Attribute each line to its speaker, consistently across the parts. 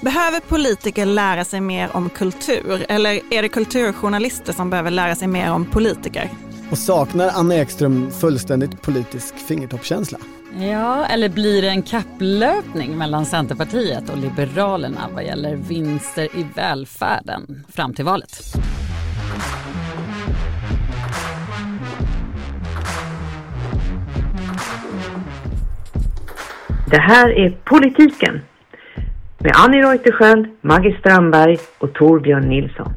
Speaker 1: Behöver politiker lära sig mer om kultur eller är det kulturjournalister som behöver lära sig mer om politiker?
Speaker 2: Och saknar Anna Ekström fullständigt politisk fingertoppskänsla?
Speaker 3: Ja, eller blir det en kapplöpning mellan Centerpartiet och Liberalerna vad gäller vinster i välfärden fram till valet?
Speaker 4: Det här är Politiken med Annie Reuterskiöld, Maggie Strandberg och Torbjörn Nilsson.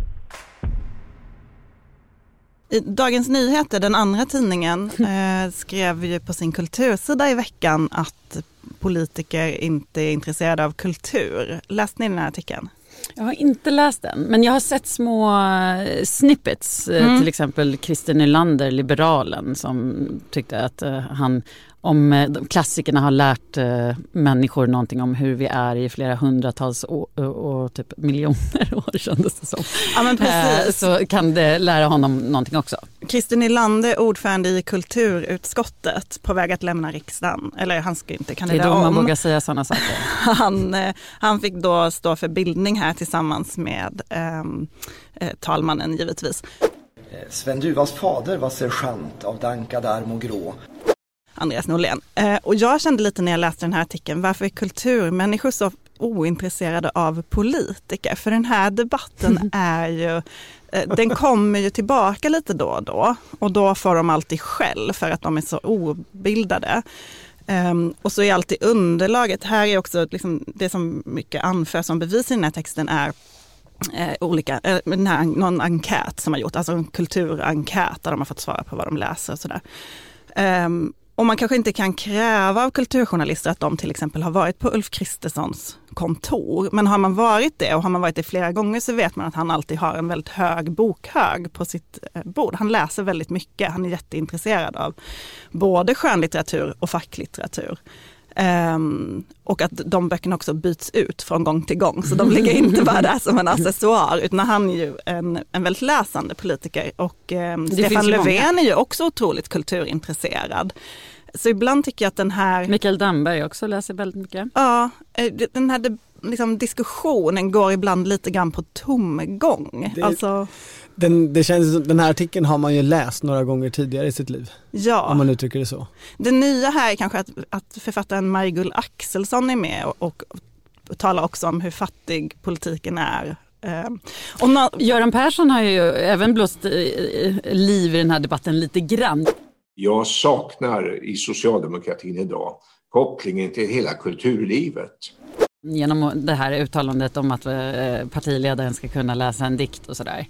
Speaker 1: I Dagens Nyheter, den andra tidningen, eh, skrev ju på sin kultursida i veckan att politiker inte är intresserade av kultur. Läste ni den här artikeln?
Speaker 3: Jag har inte läst den, men jag har sett små eh, snippets. Eh, mm. Till exempel Christer Nylander, liberalen, som tyckte att uh, han om eh, klassikerna har lärt eh, människor någonting om hur vi är i flera hundratals år, och typ miljoner år kändes det som.
Speaker 1: Ja, men precis.
Speaker 3: Eh, så kan det lära honom någonting också.
Speaker 1: Christer Nylander, ordförande i kulturutskottet, på väg att lämna riksdagen. Eller han ska inte kandidera
Speaker 3: om. Det är då man
Speaker 1: om.
Speaker 3: vågar säga sådana saker.
Speaker 1: han, han fick då stå för bildning här tillsammans med ehm, eh, talmannen givetvis.
Speaker 5: Sven Duvas fader var sergeant av dankad arm och grå.
Speaker 1: Andreas Norlén. Eh, och jag kände lite när jag läste den här artikeln, varför är kulturmänniskor så ointresserade av politiker? För den här debatten är ju, eh, den kommer ju tillbaka lite då och då. Och då får de alltid skäll för att de är så obildade. Um, och så är alltid underlaget, här är också liksom det som mycket anförs som bevis i den här texten är eh, olika, eh, här, någon enkät som har gjort, alltså en kulturenkät där de har fått svara på vad de läser och sådär. Um, och man kanske inte kan kräva av kulturjournalister att de till exempel har varit på Ulf Kristerssons kontor. Men har man varit det och har man varit det flera gånger så vet man att han alltid har en väldigt hög bokhög på sitt eh, bord. Han läser väldigt mycket, han är jätteintresserad av både skönlitteratur och facklitteratur. Um, och att de böckerna också byts ut från gång till gång, så de ligger inte bara där som en accessoar, utan han är ju en, en väldigt läsande politiker. Och um, Stefan Löfven är ju också otroligt kulturintresserad. Så ibland tycker jag att den här...
Speaker 3: Mikael Damberg också läser väldigt mycket.
Speaker 1: Ja, eh, den här liksom, diskussionen går ibland lite grann på tomgång. Det... Alltså...
Speaker 2: Den, det känns, den här artikeln har man ju läst några gånger tidigare i sitt liv.
Speaker 1: Ja.
Speaker 2: Om man uttrycker det så.
Speaker 1: Det nya här är kanske att, att författaren Margull Axelsson är med och, och talar också om hur fattig politiken är
Speaker 3: ehm, och no Göran Persson har ju även blåst liv i den här debatten lite grann.
Speaker 6: Jag saknar i socialdemokratin idag kopplingen till hela kulturlivet.
Speaker 3: Genom det här uttalandet om att eh, partiledaren ska kunna läsa en dikt och sådär.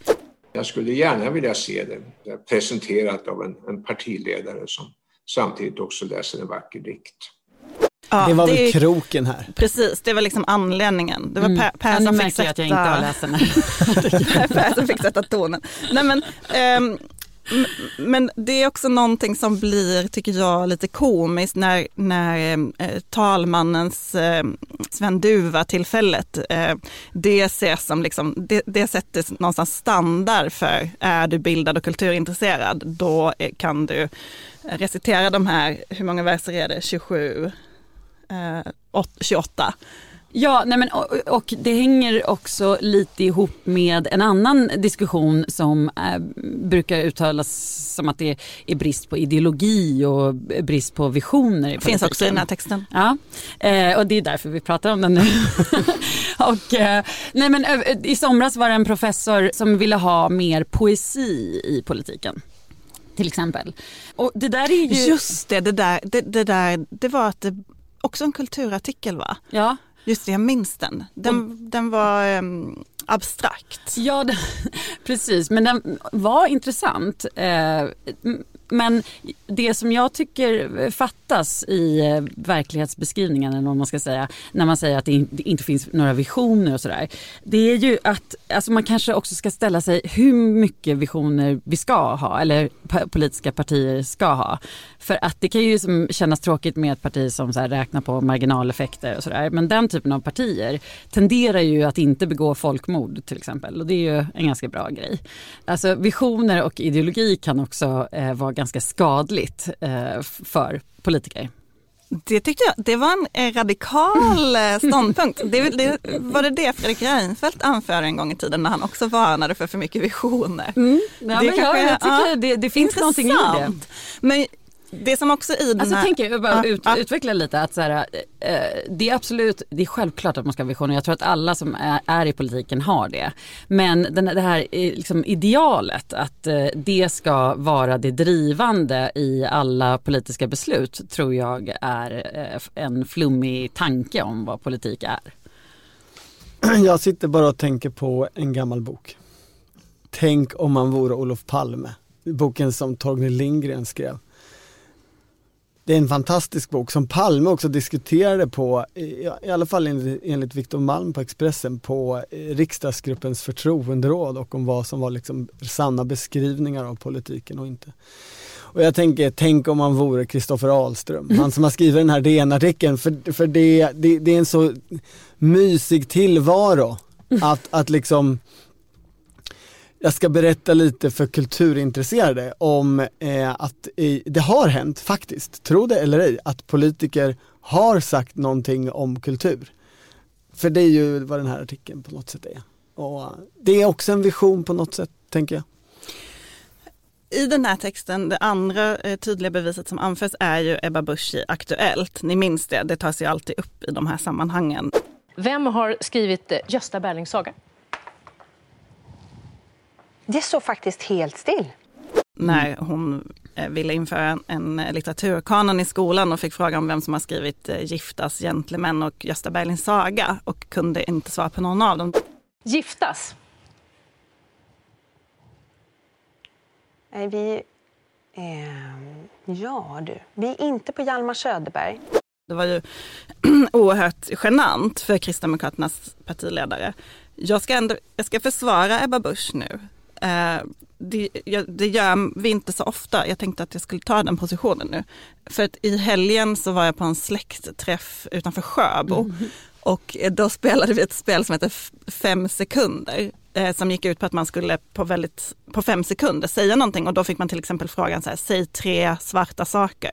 Speaker 6: Jag skulle gärna vilja se det presenterat av en, en partiledare som samtidigt också läser en vacker dikt.
Speaker 2: Ja, det var det väl kroken här.
Speaker 1: Precis, det var liksom anledningen. Det var mm. Per,
Speaker 3: som fick sätta... att jag inte har läst den
Speaker 1: här. per som fick sätta tonen. Nej, men, um, men det är också någonting som blir, tycker jag, lite komiskt när, när eh, talmannens eh, Sven Duva-tillfället, eh, det ses som liksom, det, det sätter någonstans standard för, är du bildad och kulturintresserad, då eh, kan du recitera de här, hur många verser är det, 27, eh, 28
Speaker 3: Ja, nej men, och, och, det hänger också lite ihop med en annan diskussion som äh, brukar uttalas som att det är brist på ideologi och brist på visioner.
Speaker 1: Det finns också i den här texten.
Speaker 3: Ja, eh, och det är därför vi pratar om den nu. och, eh, nej men, I somras var det en professor som ville ha mer poesi i politiken till exempel. Och det där är ju...
Speaker 1: Just det, det där, det, det där, det var att det, också en kulturartikel va?
Speaker 3: Ja.
Speaker 1: Just det, jag minns den. Den, och, den var um, abstrakt.
Speaker 3: Ja, det, precis. Men den var intressant. Eh, men det som jag tycker fattas i eh, verklighetsbeskrivningen, eller vad man ska säga, när man säger att det inte finns några visioner och sådär. Det är ju att alltså man kanske också ska ställa sig hur mycket visioner vi ska ha, eller politiska partier ska ha. För att det kan ju som kännas tråkigt med ett parti som så räknar på marginaleffekter och sådär. Men den typen av partier tenderar ju att inte begå folkmord till exempel. Och det är ju en ganska bra grej. Alltså visioner och ideologi kan också eh, vara ganska skadligt eh, för politiker.
Speaker 1: Det tyckte jag, det var en eh, radikal eh, ståndpunkt. Det, det, var det det Fredrik Reinfeldt anförde en gång i tiden när han också varnade för för mycket visioner?
Speaker 3: Mm. Ja,
Speaker 1: Det
Speaker 3: men
Speaker 1: kanske-
Speaker 3: jag, jag tycker
Speaker 1: ja,
Speaker 3: det, det finns någonting i det.
Speaker 1: Men det som också i den
Speaker 3: Alltså
Speaker 1: här...
Speaker 3: tänker jag bara ut,
Speaker 1: ja.
Speaker 3: utveckla lite att så här, eh, det är absolut, det är självklart att man ska ha visioner. Jag tror att alla som är, är i politiken har det. Men den, det här eh, liksom idealet att eh, det ska vara det drivande i alla politiska beslut tror jag är eh, en flummig tanke om vad politik är.
Speaker 2: Jag sitter bara och tänker på en gammal bok. Tänk om man vore Olof Palme. Boken som Torgny Lindgren skrev. Det är en fantastisk bok som Palme också diskuterade på, i alla fall enligt, enligt Viktor Malm på Expressen, på eh, riksdagsgruppens förtroenderåd och om vad som var liksom sanna beskrivningar av politiken och inte. Och jag tänker, tänk om man vore Kristoffer Ahlström, han som har skrivit den här DN-artikeln, för, för det, det, det är en så mysig tillvaro att, att liksom jag ska berätta lite för kulturintresserade om eh, att eh, det har hänt faktiskt, tro det eller ej, att politiker har sagt någonting om kultur. För det är ju vad den här artikeln på något sätt är. Och eh, det är också en vision på något sätt, tänker jag.
Speaker 1: I den här texten, det andra eh, tydliga beviset som anförs är ju Ebba Busch i Aktuellt. Ni minns det, det tas ju alltid upp i de här sammanhangen.
Speaker 7: Vem har skrivit eh, Gösta Berlings saga?
Speaker 8: Det står faktiskt helt still.
Speaker 1: När hon eh, ville införa en, litteraturkanon i skolan och fick frågan om vem som har skrivit eh, Giftas, Gentlemän och Gösta Berlings saga och kunde inte svara på någon av dem.
Speaker 7: Giftas.
Speaker 8: Nej, vi... ehm, ja du, vi är inte på Hjalmar Söderberg.
Speaker 1: Det var ju oerhört genant för Kristdemokraternas partiledare. Jag ska, ändå, jag ska försvara Ebba Busch nu. Eh, det, det gör vi inte så ofta. Jag tänkte att jag skulle ta den positionen nu. För att i helgen så var jag på en släktträff utanför Sjöbo. Och eh, då spelade vi ett spel som heter Fem sekunder. Eh, som gick ut på att man skulle på, väldigt, på fem sekunder säga någonting. Och då fick man till exempel frågan så här, säg tre svarta saker.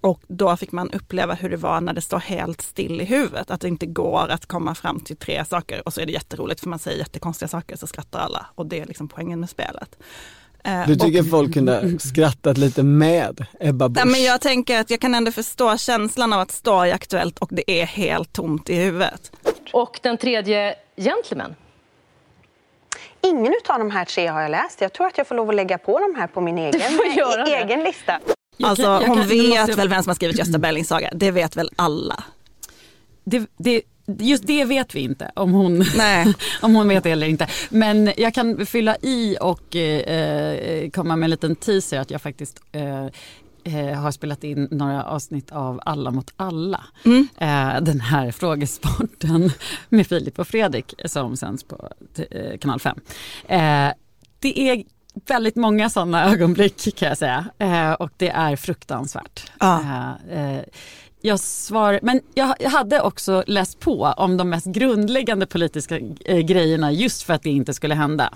Speaker 1: Och då fick man uppleva hur det var när det står helt still i huvudet, att det inte går att komma fram till tre saker och så är det jätteroligt för man säger jättekonstiga saker så skrattar alla och det är liksom poängen med spelet. Eh,
Speaker 2: Du tycker
Speaker 1: och,
Speaker 2: folk kunde skrattat lite med Ebba Busch?
Speaker 1: nej, men jag tänker att jag kan ändå förstå känslan av att stå i Aktuellt och det är helt tomt i huvudet.
Speaker 7: Och den tredje, Gentleman.
Speaker 8: Ingen av de här tre har jag läst. Jag tror att jag får lov att lägga på de här på min egen,
Speaker 7: det.
Speaker 8: egen lista.
Speaker 3: Jag
Speaker 1: Alltså
Speaker 3: kan-
Speaker 1: hon
Speaker 3: kan-
Speaker 1: vet
Speaker 3: måste
Speaker 1: väl vem som har skrivit Gösta Berlings saga, det vet väl alla.
Speaker 3: Det, det, just det vet vi inte om hon, om hon vet det eller inte. Men jag kan fylla i och eh, komma med en liten teaser att jag faktiskt eh, eh, har spelat in några avsnitt av Alla mot alla. Eh, den här frågesporten med Filip och Fredrik som sänds på eh, kanal 5. Eh, det är väldigt många sådana ögonblick kan jag säga eh, och det är fruktansvärt.
Speaker 1: Ja.
Speaker 3: Eh, eh, jag svar, men jag, jag hade också läst på om de mest grundläggande politiska eh, grejerna just för att det inte skulle hända.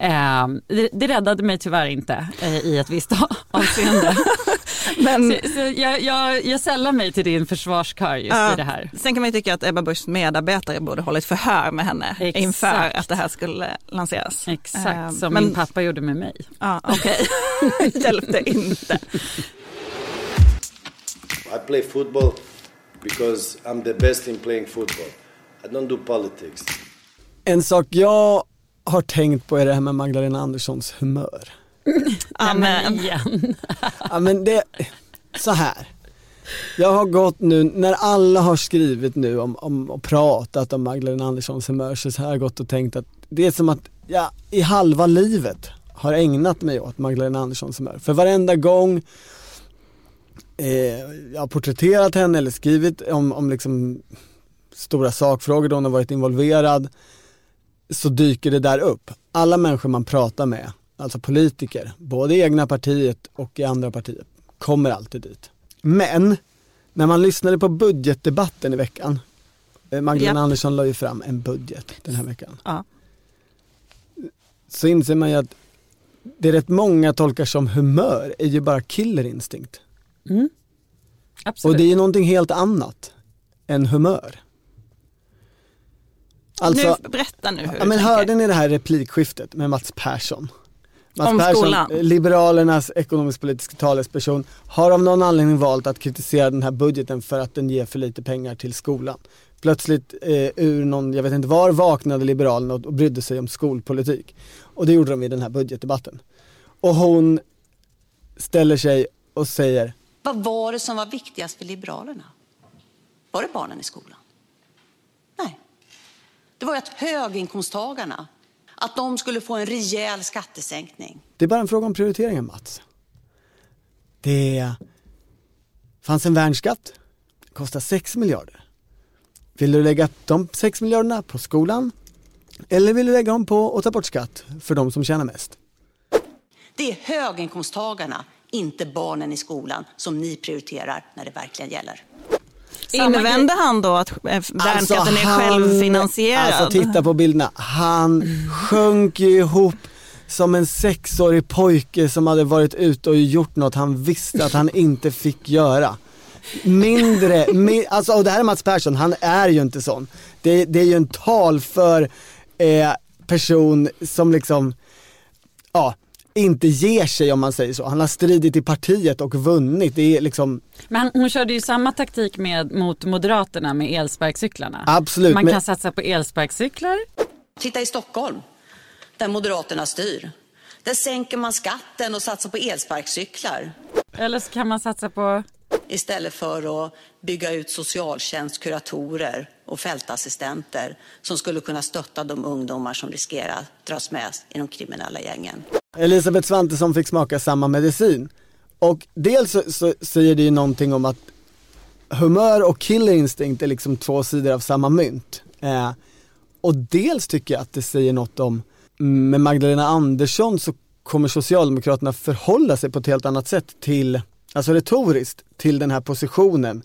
Speaker 3: Eh, det, det räddade mig tyvärr inte eh, i ett visst avseende.
Speaker 1: Men
Speaker 3: så, så jag, jag, jag sällar mig till din försvarskör just
Speaker 1: Ja.
Speaker 3: i det här.
Speaker 1: Sen kan man ju tycka att Ebba Buschs medarbetare borde hållit förhör med henne
Speaker 3: Exakt.
Speaker 1: inför att det här skulle lanseras.
Speaker 3: Exakt
Speaker 1: Eh,
Speaker 3: som
Speaker 1: men-
Speaker 3: min pappa gjorde med mig.
Speaker 1: Ja, okej. Hjälpte inte.
Speaker 9: I play football because I'm the best in playing football. I don't do politics.
Speaker 2: En sak jag har tänkt på är det här med Magdalena Anderssons humör.
Speaker 1: Amen.
Speaker 3: Igen.
Speaker 2: Ja men det, så här. Jag har gått nu, när alla har skrivit nu om, om och pratat om Magdalena Anderssons humör så har jag gått och tänkt att det är som att jag i halva livet har ägnat mig åt Magdalena Anderssons humör. För varenda gång eh, jag har porträtterat henne eller skrivit om, om liksom stora sakfrågor då hon har varit involverad så dyker det där upp. Alla människor man pratar med, alltså politiker, både i egna partiet och i andra partier, kommer alltid dit. Men när man lyssnade på budgetdebatten i veckan, eh, Magdalena
Speaker 1: Japp.
Speaker 2: Andersson la ju fram en budget den här veckan.
Speaker 1: Ja.
Speaker 2: Så inser man ju att det är rätt många tolkar som humör är ju bara killerinstinkt.
Speaker 3: Mm. Absolut.
Speaker 2: Och det är någonting helt annat än humör. Alltså,
Speaker 1: nu, berätta nu hur
Speaker 2: ja,
Speaker 1: du
Speaker 2: men
Speaker 1: tänker.
Speaker 2: hörde ni det här replikskiftet med Mats Persson? Mats
Speaker 1: Om
Speaker 2: Persson,
Speaker 1: skolan.
Speaker 2: Liberalernas ekonomisk-politiska talesperson, har av någon anledning valt att kritisera den här budgeten för att den ger för lite pengar till skolan. Plötsligt eh, ur någon, jag vet inte var, vaknade Liberalerna och, och brydde sig om skolpolitik. Och det gjorde de i den här budgetdebatten. Och hon ställer sig och säger
Speaker 10: Vad var det som var viktigast för Liberalerna? Var det barnen i skolan? Nej. Det var ju att höginkomsttagarna, att de skulle få en rejäl skattesänkning.
Speaker 2: Det är bara en fråga om prioriteringar Mats. Det fanns en värnskatt, kostar 6 miljarder. Vill du lägga de 6 miljarderna på skolan? Eller vill du lägga dem på att ta bort skatt för de som tjänar mest?
Speaker 10: Det är höginkomsttagarna, inte barnen i skolan, som ni prioriterar när det verkligen gäller.
Speaker 1: Invänder han då att eh, värnskatten är självfinansierad?
Speaker 2: Alltså titta på bilderna, han sjönk ju ihop som en sexårig pojke som hade varit ute och gjort något han visste att han inte fick göra. Mindre, mi, alltså och det här är Mats Persson, han är ju inte sån. Det, det är ju en talför eh, person som liksom, ja, inte ger sig om man säger så. Han har stridit i partiet och vunnit. Det är liksom
Speaker 3: Men han- hon körde ju samma taktik med, mot Moderaterna med elsparkcyklarna.
Speaker 2: Absolut,
Speaker 3: Man
Speaker 2: men-
Speaker 3: kan satsa på elsparkcyklar.
Speaker 10: Titta i Stockholm, där Moderaterna styr. Där sänker man skatten och satsar på elsparkcyklar.
Speaker 3: Eller så kan man satsa på...
Speaker 10: Istället för att bygga ut socialtjänst, kuratorer och fältassistenter som skulle kunna stötta de ungdomar som riskerar att dras med i de kriminella gängen.
Speaker 2: Elisabeth Svantesson fick smaka samma medicin. Och dels så, så säger det ju någonting om att humör och killer instinct är liksom två sidor av samma mynt. Eh, och dels tycker jag att det säger något om, mm, med Magdalena Andersson så kommer Socialdemokraterna förhålla sig på ett helt annat sätt till, alltså retoriskt, till den här positionen.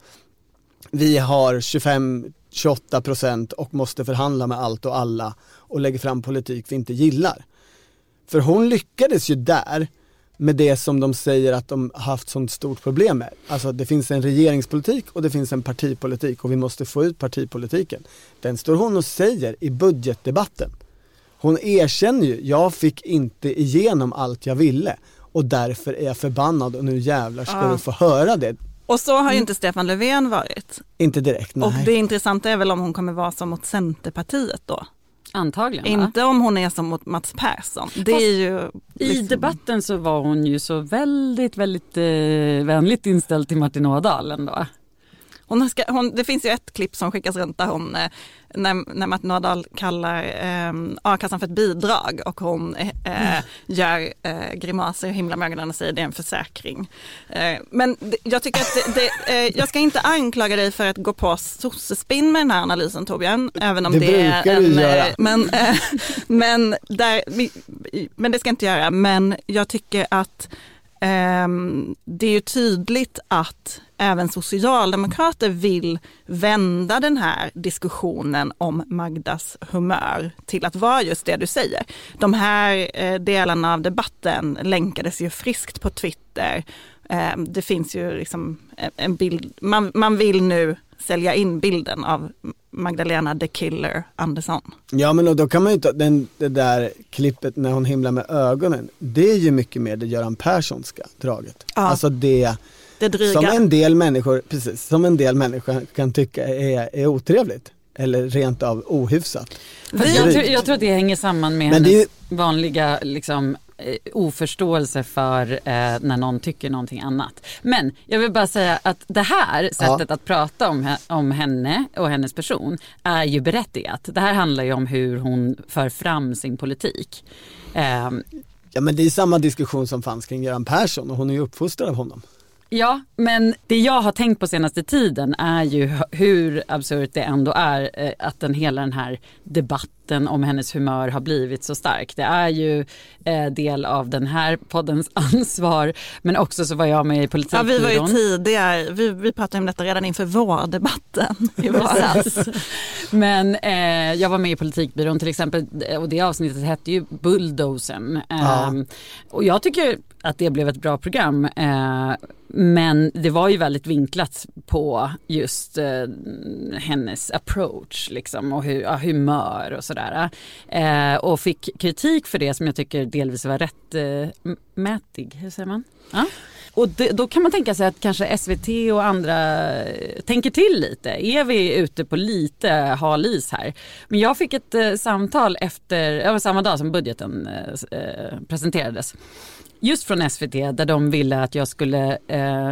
Speaker 2: Vi har 25-28 procent och måste förhandla med allt och alla och lägger fram politik vi inte gillar. För hon lyckades ju där med det som de säger att de haft sånt stort problem med. Alltså det finns en regeringspolitik och det finns en partipolitik och vi måste få ut partipolitiken. Den står hon och säger i budgetdebatten. Hon erkänner ju, jag fick inte igenom allt jag ville och därför är jag förbannad och nu jävlar ska
Speaker 1: Ja.
Speaker 2: du få höra det.
Speaker 1: Och så har ju inte Stefan Löfven varit.
Speaker 2: Inte direkt, nej.
Speaker 1: Och det intressanta är väl om hon kommer vara som mot Centerpartiet då.
Speaker 3: Antagligen. va?
Speaker 1: Inte om hon är som mot Mats Persson. Det
Speaker 3: Fast
Speaker 1: är ju
Speaker 3: I
Speaker 1: liksom-
Speaker 3: debatten så var hon ju så väldigt, väldigt eh, vänligt inställd till Martin Ådahl ändå.
Speaker 1: Hon ska, hon, det finns ju ett klipp som skickas runt där hon, eh, när, när Martin Ådahl kallar eh, a-kassan för ett bidrag och hon eh, gör eh, grimaser och himlar med ögonen och säger det är en försäkring. Eh, men det, jag tycker att det, det, eh, jag ska inte anklaga dig för att gå på sossespinn med den här analysen Torbjörn, även om
Speaker 2: Det
Speaker 1: det, är en,
Speaker 2: göra.
Speaker 1: eh, men, eh, men, där, men det ska jag inte göra, men jag tycker att Ehm, det är ju tydligt att även socialdemokrater vill vända den här diskussionen om Magdas humör till att vara just det du säger. De här eh, delarna av debatten länkades ju friskt på Twitter. Ehm, det finns ju liksom en- en bild, man, man vill nu sälja in bilden av Magdalena the Killer Andersson.
Speaker 2: Ja men då kan man ju ta den, det där klippet när hon himlar med ögonen. Det är ju mycket mer det Göran Perssonska draget.
Speaker 1: Ja.
Speaker 2: Alltså det
Speaker 1: Det dryga.
Speaker 2: som en del människor, precis, som en del människor kan tycka är, är otrevligt. Eller rent av ohyfsat.
Speaker 3: Jag, tror, jag tror att det hänger samman med
Speaker 2: Men
Speaker 3: hennes vanliga liksom, eh, oförståelse för eh, när någon tycker någonting annat. Men jag vill bara säga att det här sättet att prata om, om henne och hennes person är ju berättigat. Det här handlar ju om hur hon för fram sin politik. Ehm,
Speaker 2: Ja men det är samma diskussion som fanns kring Göran Persson och hon är ju uppfostrad av honom.
Speaker 3: Ja, men det jag har tänkt på senaste tiden är ju hur absurt det ändå är eh, att den hela den här debatten om hennes humör har blivit så stark. Det är ju eh, del av den här poddens ansvar men också så var jag med i politikbyrån.
Speaker 1: Ja, vi var ju tidigare, vi, vi pratade om detta redan inför vårdebatten i våras.
Speaker 3: men eh, jag var med i politikbyrån till exempel och det avsnittet hette ju Bulldozen.
Speaker 2: Ja.
Speaker 3: Eh, och jag tycker att det blev ett bra program. Eh, men det var ju väldigt vinklat på just eh, hennes approach liksom, och hu ja, humör och sådär. Eh, och fick kritik för det som jag tycker delvis var rättmätig. Hur säger man? Ja. Och det, då kan man tänka sig att kanske SVT och andra eh, tänker till lite. Är vi ute på lite hal is här? Men jag fick ett eh, samtal efter, samma dag som budgeten eh, eh presenterades. Just från SVT där de ville att jag skulle eh,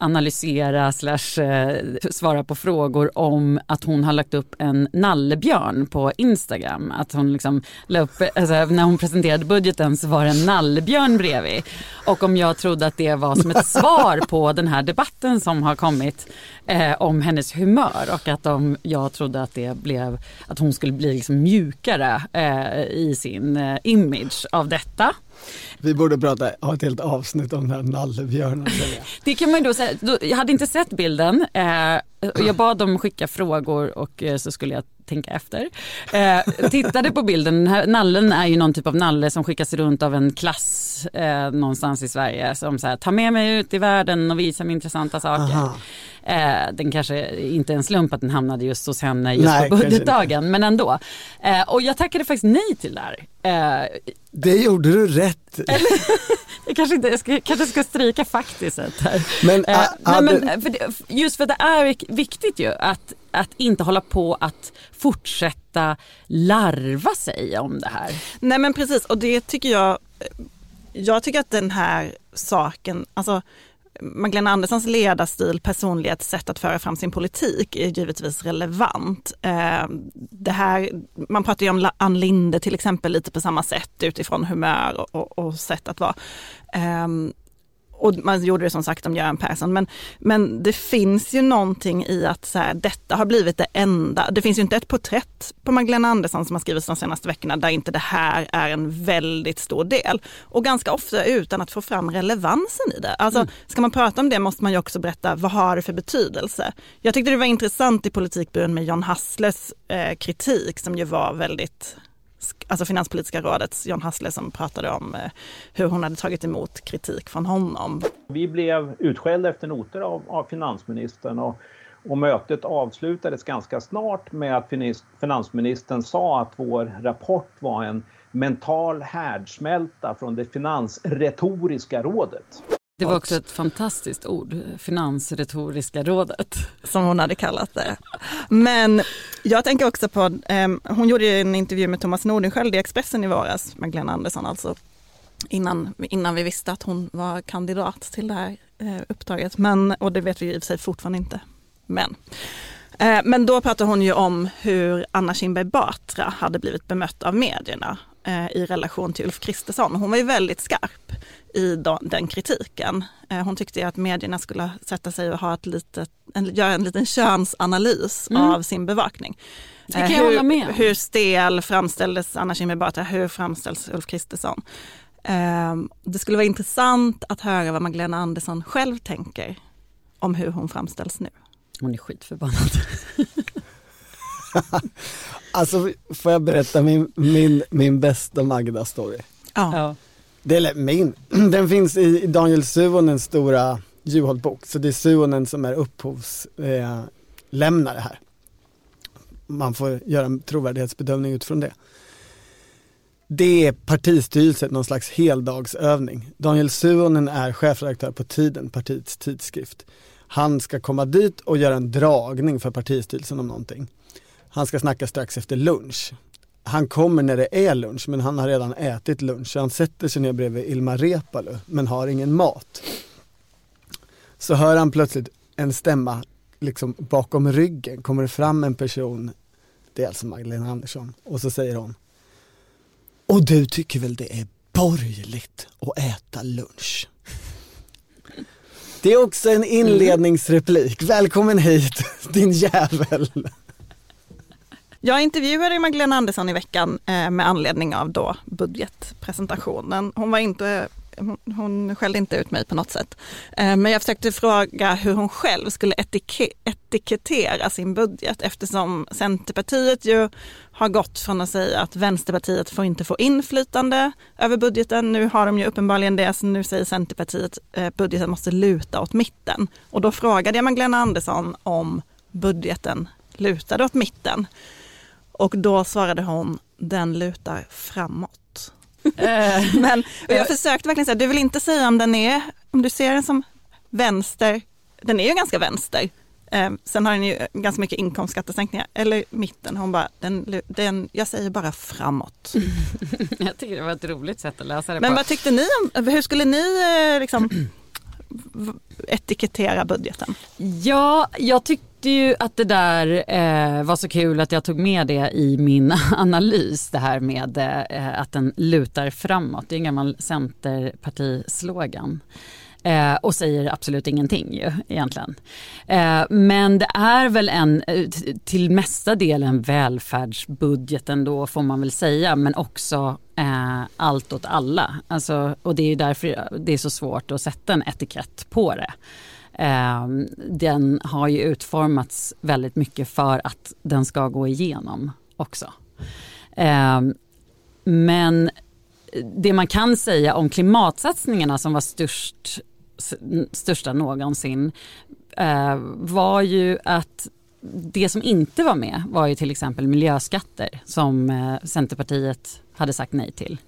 Speaker 3: analysera slash eh, svara på frågor om att hon har lagt upp en nallebjörn på Instagram. Att hon liksom la upp, alltså, när hon presenterade budgeten så var det en nallebjörn bredvid. Och om jag trodde att det var som ett svar på den här debatten som har kommit eh, om hennes humör och att om jag trodde att det blev att hon skulle bli liksom mjukare eh, i sin eh, image av detta.
Speaker 2: Vi borde prata, ha ett helt avsnitt om den här nallebjörnen.
Speaker 3: Det kan man ju då säga. Jag hade inte sett bilden. Eh, jag bad dem skicka frågor och eh, så skulle jag tänka efter. Eh, tittade på bilden. Den här nallen är ju någon typ av nalle som skickas runt av en klass eh, någonstans i Sverige. Som så här, ta med mig ut i världen och visa mig intressanta saker. Eh, den kanske inte är en slump att den hamnade just hos henne just
Speaker 2: Nej,
Speaker 3: på budgetdagen. Men ändå. Eh, och jag tackade faktiskt nej till det här. Eh,
Speaker 2: Det gjorde du rätt
Speaker 3: jag kanske, inte, jag ska, kanske ska stryka faktiskt här.
Speaker 2: Men,
Speaker 3: Eh,
Speaker 2: ah,
Speaker 3: nej,
Speaker 2: hade-
Speaker 3: men, för det, just för det är viktigt ju att, att inte hålla på att fortsätta larva sig om det här.
Speaker 1: Nej men precis och det tycker jag, jag tycker att den här saken, alltså Magdalena Anderssons ledarstil, personlighet, sätt att föra fram sin politik är givetvis relevant. Eh, det här, man pratar ju om Ann Linde till exempel lite på samma sätt utifrån humör och, och, och sätt att vara. Eh, och man gjorde det som sagt om Göran Persson, men, men det finns ju någonting i att så här, detta har blivit det enda. Det finns ju inte ett porträtt på Magdalena Andersson som har skrivits de senaste veckorna där inte det här är en väldigt stor del. Och ganska ofta utan att få fram relevansen i det. Alltså, Ska man prata om det måste man ju också berätta vad har det för betydelse. Jag tyckte det var intressant i politikbyrån med John Hassles eh, kritik som ju var väldigt alltså Finanspolitiska rådets John Hassle som pratade om eh, hur hon hade tagit emot kritik från honom.
Speaker 11: Vi blev utskällda efter noter av, av finansministern och, och mötet avslutades ganska snart med att finansministern sa att vår rapport var en mental härdsmälta från det finansretoriska rådet.
Speaker 3: Det var också ett fantastiskt ord, Finansretoriska rådet.
Speaker 1: Som hon hade kallat det. Men jag tänker också på, eh, hon gjorde en intervju med Thomas Nordenskiöld i Expressen i våras, Magdalena Andersson alltså, innan, innan vi visste att hon var kandidat till det här eh, uppdraget. Men, och det vet vi i och för sig fortfarande inte. Men, eh, men då pratade hon ju om hur Anna Kinberg Batra hade blivit bemött av medierna i relation till Ulf Kristersson. Hon var ju väldigt skarp i den kritiken. Eh, hon tyckte ju att medierna skulle sätta sig och ha ett litet, en, göra en liten könsanalys
Speaker 3: Mm.
Speaker 1: av sin bevakning.
Speaker 3: Det kan
Speaker 1: Eh,
Speaker 3: jag
Speaker 1: hur,
Speaker 3: hålla med om.
Speaker 1: Hur stel framställdes Anna Kinberg Batra, hur framställs Ulf Kristersson? Eh, det skulle vara intressant att höra vad Magdalena Andersson själv tänker om hur hon framställs nu.
Speaker 3: Hon är skitförbannad.
Speaker 2: Alltså får jag berätta min, min, min bästa Magda-story?
Speaker 3: Ja.
Speaker 2: Det är min. Den finns i Daniel Suhonens stora Juholt-bok, så det är Suhonen som är upphovslämnare eh, här. Man får göra en trovärdighetsbedömning utifrån det. Det är partistyrelsen, någon slags heldagsövning. Daniel Suhonen är chefredaktör på Tiden, partiets tidskrift. Han ska komma dit och göra en dragning för partistyrelsen om någonting. Han ska snacka strax efter lunch. Han kommer när det är lunch men han har redan ätit lunch han sätter sig ner bredvid Ilmar Reepalu men har ingen mat. Så hör han plötsligt en stämma liksom bakom ryggen kommer det fram en person, det är alltså Magdalena Andersson och så säger hon Och du tycker väl det är borgerligt att äta lunch? Det är också en inledningsreplik. Välkommen hit din jävel.
Speaker 1: Jag intervjuade Magdalena Andersson i veckan eh, med anledning av då budgetpresentationen. Hon var inte hon, hon skällde inte ut mig på något sätt. Eh, men jag försökte fråga hur hon själv skulle etike, etikettera sin budget eftersom Centerpartiet ju har gått från att säga att Vänsterpartiet får inte få inflytande över budgeten. Nu har de ju uppenbarligen det, så nu säger Centerpartiet att budgeten måste luta åt mitten. Och då frågade jag Magdalena Andersson om budgeten lutade åt mitten. Och då svarade hon, den lutar framåt. Eh, men jag försökte verkligen säga, du vill inte säga om den är, om du ser den som vänster, den är ju ganska vänster. Eh, sen har den ju ganska mycket inkomstskattesänkningar, eller mitten. Hon bara, den, den, jag säger bara framåt.
Speaker 3: jag tycker det var ett roligt sätt att läsa det
Speaker 1: Men
Speaker 3: på.
Speaker 1: vad tyckte ni om, hur skulle ni eh, liksom etikettera budgeten?
Speaker 3: Ja, jag tyckte ju att det där eh, var så kul att jag tog med det i min analys. Det här med eh, att den lutar framåt. Det är en gammal Centerpartislogan. Eh, och säger absolut ingenting ju egentligen. Eh, men det är väl en eh, till mesta delen välfärdsbudget ändå får man väl säga men också eh, allt åt alla. Alltså, och det är därför det är så svårt att sätta en etikett på det. Ehm, den har ju utformats väldigt mycket för att den ska gå igenom också. Ehm, men det man kan säga om klimatsatsningarna som var störst, största någonsin eh, var ju att det som inte var med var ju till exempel miljöskatter som eh, Centerpartiet hade sagt nej till.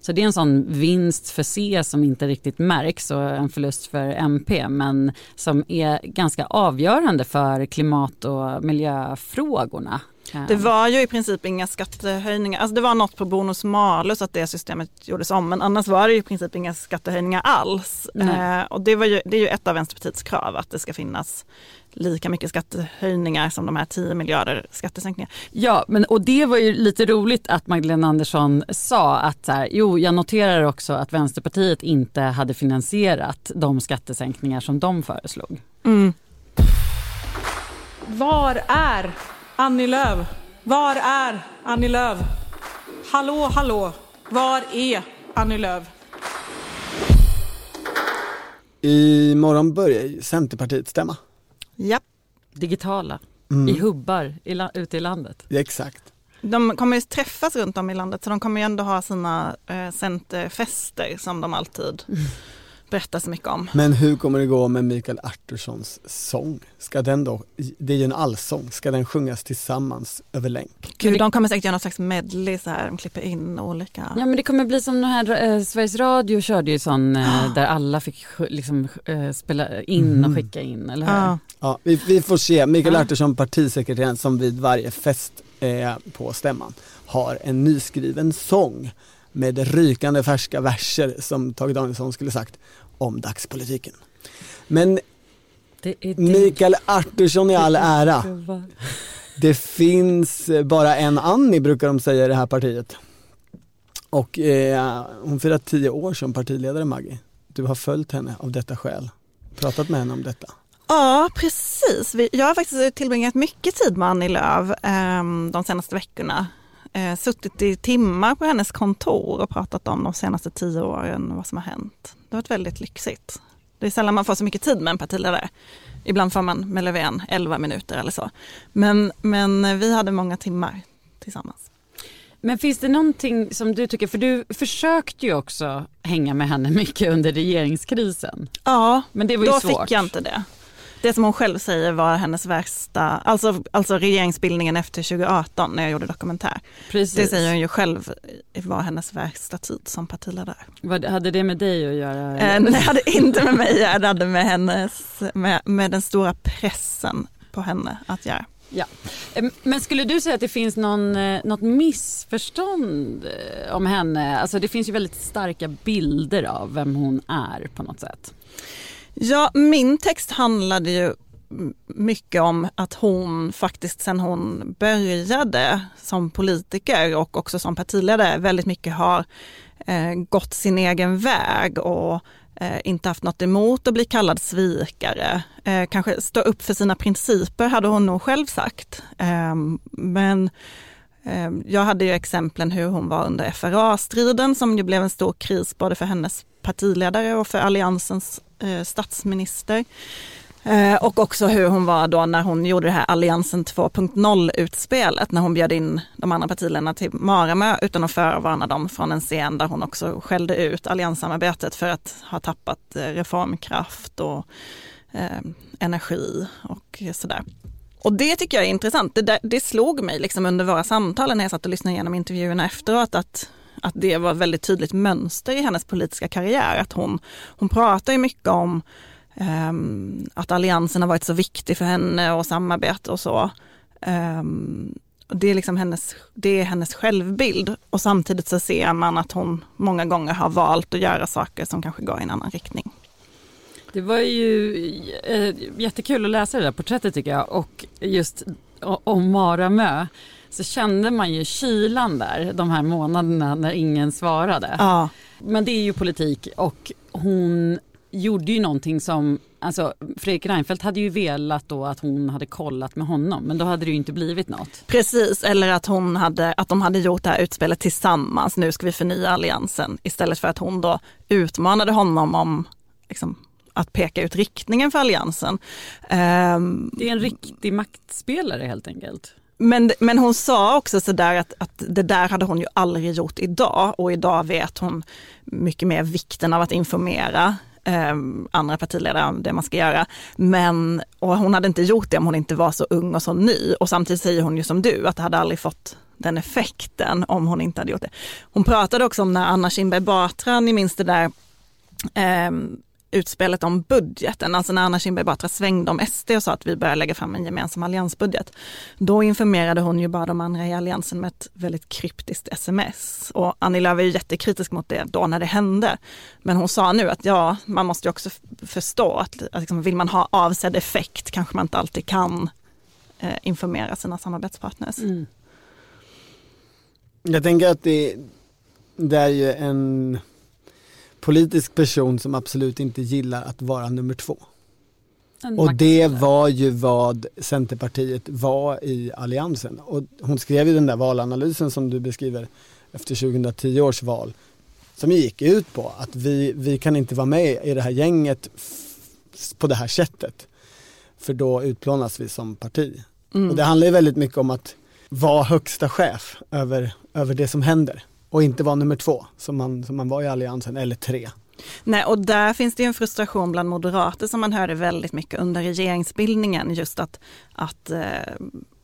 Speaker 3: Så det är en sån vinst för C som inte riktigt märks och en förlust för MP men som är ganska avgörande för klimat och miljöfrågorna.
Speaker 1: Det var ju i princip inga skattehöjningar, alltså det var något på bonus malus att det systemet gjordes om men annars var det i princip inga skattehöjningar alls. Eh, och det, var ju, det är ju ett av Vänsterpartiets krav att det ska finnas lika mycket skattehöjningar som de här 10 miljarder skattesänkningar.
Speaker 3: Ja, men, och det var ju lite roligt att Magdalena Andersson sa att så här, jo, jag noterar också att Vänsterpartiet inte hade finansierat de skattesänkningar som de föreslog.
Speaker 1: Mm.
Speaker 12: Var är Annie Lööf? Var är Annie Lööf? Hallå, hallå, var är Annie Lööf?
Speaker 2: Imorgon börjar ju Centerpartiet stämma.
Speaker 1: Ja.
Speaker 3: Digitala,
Speaker 2: Mm.
Speaker 3: i hubbar i ute i landet.
Speaker 2: Exakt.
Speaker 1: De kommer ju träffas runt om i landet så de kommer ju ändå ha sina eh, centerfester som de alltid berättar så mycket om.
Speaker 2: Men hur kommer det gå med Mikael Arturssons sång? Ska den då, det är ju en allsång, ska den sjungas tillsammans över länk?
Speaker 1: Gud, de kommer säkert göra någon slags medley så här, de klipper in olika.
Speaker 3: Ja men det kommer bli som den här, eh, Sveriges Radio körde ju sån eh, där alla fick liksom, eh, spela in
Speaker 2: Mhm.
Speaker 3: och skicka in, eller hur?
Speaker 1: Ja.
Speaker 2: Ja, vi, vi får se. Mikael
Speaker 3: Ja.
Speaker 2: Artursson, partisekreteraren som vid varje fest eh, på stämman har en nyskriven sång med rykande färska verser som Tage Danielsson skulle sagt om dagspolitiken. Men
Speaker 3: Det är
Speaker 2: Mikael Artursson i all ära. Det finns bara en Annie brukar de säga i det här partiet. Och eh, hon firar tio år som partiledare Maggie. Du har följt henne av detta skäl. Pratat med henne om detta.
Speaker 1: Ja, precis. Jag har faktiskt tillbringat mycket tid med Annie Lööf eh, de senaste veckorna. Eh, suttit i timmar på hennes kontor och pratat om de senaste tio åren och vad som har hänt. Det har varit väldigt lyxigt. Det är sällan man får så mycket tid med en partiledare. Ibland får man med Löfven 11 minuter eller så. Men, men vi hade många timmar tillsammans.
Speaker 3: Men finns det någonting som du tycker, för du försökte ju också hänga med henne mycket under regeringskrisen.
Speaker 1: Ja,
Speaker 3: Men det var ju
Speaker 1: då
Speaker 3: svårt.
Speaker 1: fick jag inte det. Det som hon själv säger var hennes värsta, alltså, alltså regeringsbildningen efter 2018 när jag gjorde dokumentär.
Speaker 3: Precis.
Speaker 1: Det säger hon ju själv var hennes värsta tid som partiledare.
Speaker 3: Vad, hade det med dig att göra?
Speaker 1: Eh, nej, det hade inte med mig att göra, det hade med, hennes, med, med den stora pressen på henne att göra.
Speaker 3: Ja. Men skulle du säga att det finns någon, eh, något missförstånd eh, om henne? Alltså det finns ju väldigt starka bilder av vem hon är på något sätt.
Speaker 1: Ja, min text handlade ju mycket om att hon faktiskt sen hon började som politiker och också som partiledare väldigt mycket har eh, gått sin egen väg och eh, inte haft något emot att bli kallad svikare. Eh, kanske stå upp för sina principer hade hon nog själv sagt. Eh, men eh, jag hade ju exemplen hur hon var under FRA-striden som ju blev en stor kris både för hennes partiledare och för alliansens eh, statsminister. Eh, och också hur hon var då när hon gjorde det här Alliansen 2.0-utspelet, när hon bjöd in de andra partiledarna till Maramö utan att förvarna dem från en scen där hon också skällde ut allianssamarbetet för att ha tappat eh, reformkraft och eh, energi och sådär. Och det tycker jag är intressant. Det, det slog mig liksom under våra samtal när jag satt och lyssnade igenom intervjuerna efteråt att, att det var ett väldigt tydligt mönster i hennes politiska karriär. Att hon, hon pratar ju mycket om Um, att alliansen har varit så viktig för henne och samarbete och så. Um, det, är liksom hennes, det är hennes självbild och samtidigt så ser man att hon många gånger har valt att göra saker som kanske går i en annan riktning.
Speaker 3: Det var ju eh, jättekul att läsa det där porträttet tycker jag och just om Maramö så kände man ju kylan där de här månaderna när ingen svarade.
Speaker 1: Ja.
Speaker 3: Men det är ju politik och hon gjorde ju någonting som, alltså Fredrik Reinfeldt hade ju velat då att hon hade kollat med honom men då hade det ju inte blivit något.
Speaker 1: Precis, eller att, hon hade, att de hade gjort det här utspelet tillsammans, nu ska vi förnya alliansen, istället för att hon då utmanade honom om liksom, att peka ut riktningen för alliansen. Um,
Speaker 3: det är en riktig maktspelare helt enkelt.
Speaker 1: Men, men hon sa också sådär att, att det där hade hon ju aldrig gjort idag och idag vet hon mycket mer vikten av att informera eh, andra partiledare om det man ska göra. Men, och hon hade inte gjort det om hon inte var så ung och så ny. Och samtidigt säger hon ju som du att det hade aldrig fått den effekten om hon inte hade gjort det. Hon pratade också om när Anna Kinberg Batra, ni minns det där eh, utspelet om budgeten, alltså när Anna Kinberg Batra svängde om SD och sa att vi börjar lägga fram en gemensam alliansbudget. Då informerade hon ju bara de andra i alliansen med ett väldigt kryptiskt sms. Och Annie Lööf är ju jättekritisk mot det då när det hände. Men hon sa nu att ja, man måste ju också förstå att, att liksom, vill man ha avsedd effekt kanske man inte alltid kan eh, informera sina samarbetspartners. Mm.
Speaker 2: Jag tänker att det, det är ju en politisk person som absolut inte gillar att vara nummer två. Och det var ju vad Centerpartiet var i Alliansen. Och hon skrev ju den där valanalysen som du beskriver efter 2010 års val. Som gick ut på att vi, vi kan inte vara med i det här gänget på det här sättet. För då utplånas vi som parti. Mm. Och det handlar ju väldigt mycket om att vara högsta chef över, över det som händer och inte vara nummer två som man, som man var i Alliansen, eller tre.
Speaker 1: Nej, och där finns det ju en frustration bland moderater som man hörde väldigt mycket under regeringsbildningen. Just att, att eh,